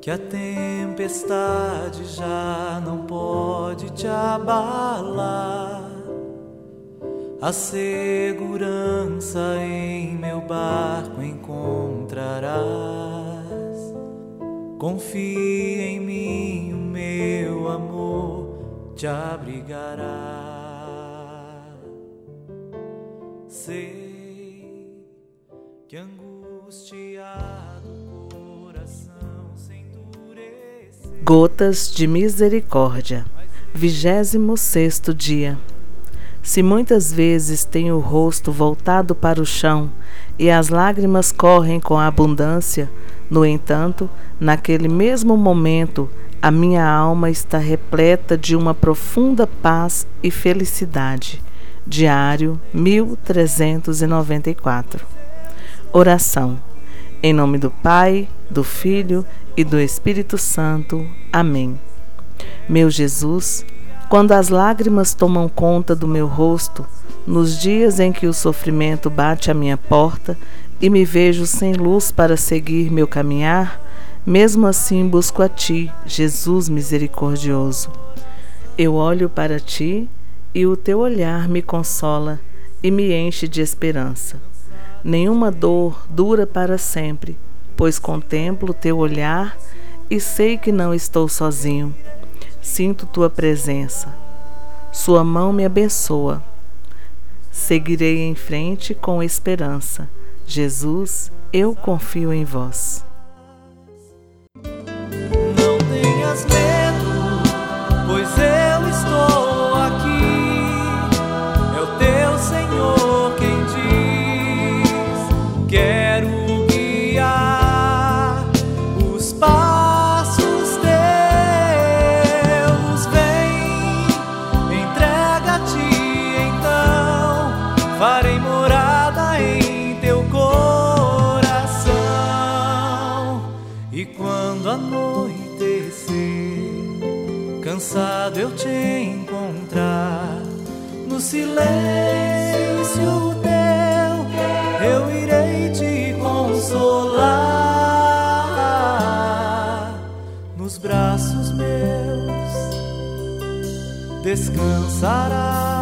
que a tempestade já não pode te abalar. A segurança em meu barco encontrarás. Confia em mim, o meu amor te abrigará. Sei que angustiado coração. Gotas de Misericórdia, 26 sexto dia. Se muitas vezes tenho o rosto voltado para o chão e as lágrimas correm com abundância, no entanto, naquele mesmo momento, a minha alma está repleta de uma profunda paz e felicidade. Diário 1394. Oração. Em nome do Pai, do Filho e do Espírito Santo. Amém. Meu Jesus, quando as lágrimas tomam conta do meu rosto, nos dias em que o sofrimento bate à minha porta e me vejo sem luz para seguir meu caminhar, mesmo assim busco a Ti, Jesus misericordioso. Eu olho para Ti e o Teu olhar me consola e me enche de esperança. Nenhuma dor dura para sempre, pois contemplo Teu olhar e sei que não estou sozinho Sinto tua presença. Sua mão me abençoa. Seguirei em frente com esperança. Jesus, eu confio em vós. Não tenhas medo, pois eu cansado eu te encontrar, no silêncio teu, eu irei te consolar. Nos braços meus descansarás.